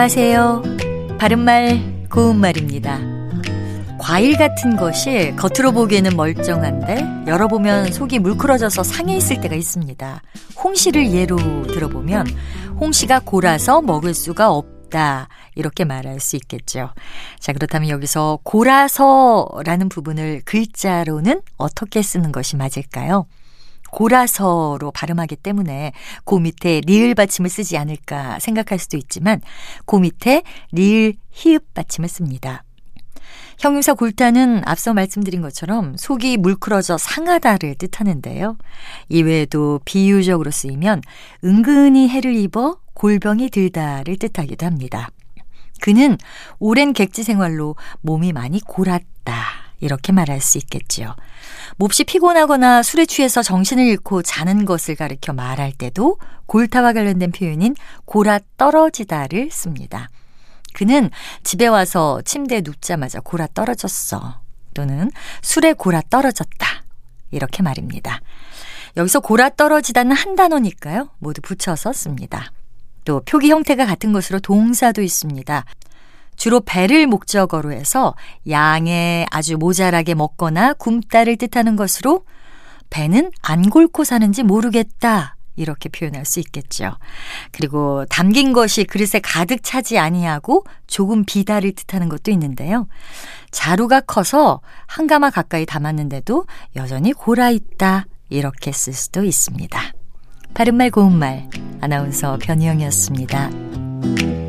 안녕하세요. 바른말, 고운말입니다. 과일 같은 것이 겉으로 보기에는 멀쩡한데 열어보면 속이 물크러져서 상해 있을 때가 있습니다. 홍시를 예로 들어보면 홍시가 골아서 먹을 수가 없다. 이렇게 말할 수 있겠죠. 자, 그렇다면 여기서 골아서라는 부분을 글자로는 어떻게 쓰는 것이 맞을까요? 고라서로 발음하기 때문에 고 밑에 리을 받침을 쓰지 않을까 생각할 수도 있지만 고 밑에 리을 히읗 받침을 씁니다. 형용사 골타는 앞서 말씀드린 것처럼 속이 물크러져 상하다를 뜻하는데요. 이외에도 비유적으로 쓰이면 은근히 해를 입어 골병이 들다를 뜻하기도 합니다. 그는 오랜 객지 생활로 몸이 많이 골았다. 이렇게 말할 수 있겠지요. 몹시 피곤하거나 술에 취해서 정신을 잃고 자는 것을 가리켜 말할 때도 골타와 관련된 표현인 골아 떨어지다를 씁니다. 그는 집에 와서 침대에 눕자마자 골아 떨어졌어. 또는 술에 골아 떨어졌다. 이렇게 말입니다. 여기서 골아 떨어지다는 한 단어니까요. 모두 붙여서 씁니다. 또 표기 형태가 같은 것으로 동사도 있습니다. 주로 배를 목적어로 해서 양에 아주 모자라게 먹거나 굶다를 뜻하는 것으로 배는 안 골고 사는지 모르겠다. 이렇게 표현할 수 있겠죠. 그리고 담긴 것이 그릇에 가득 차지 아니하고 조금 비다를 뜻하는 것도 있는데요. 자루가 커서 한 가마 가까이 담았는데도 여전히 골아 있다. 이렇게 쓸 수도 있습니다. 바른말 고운말 아나운서 변희영이었습니다.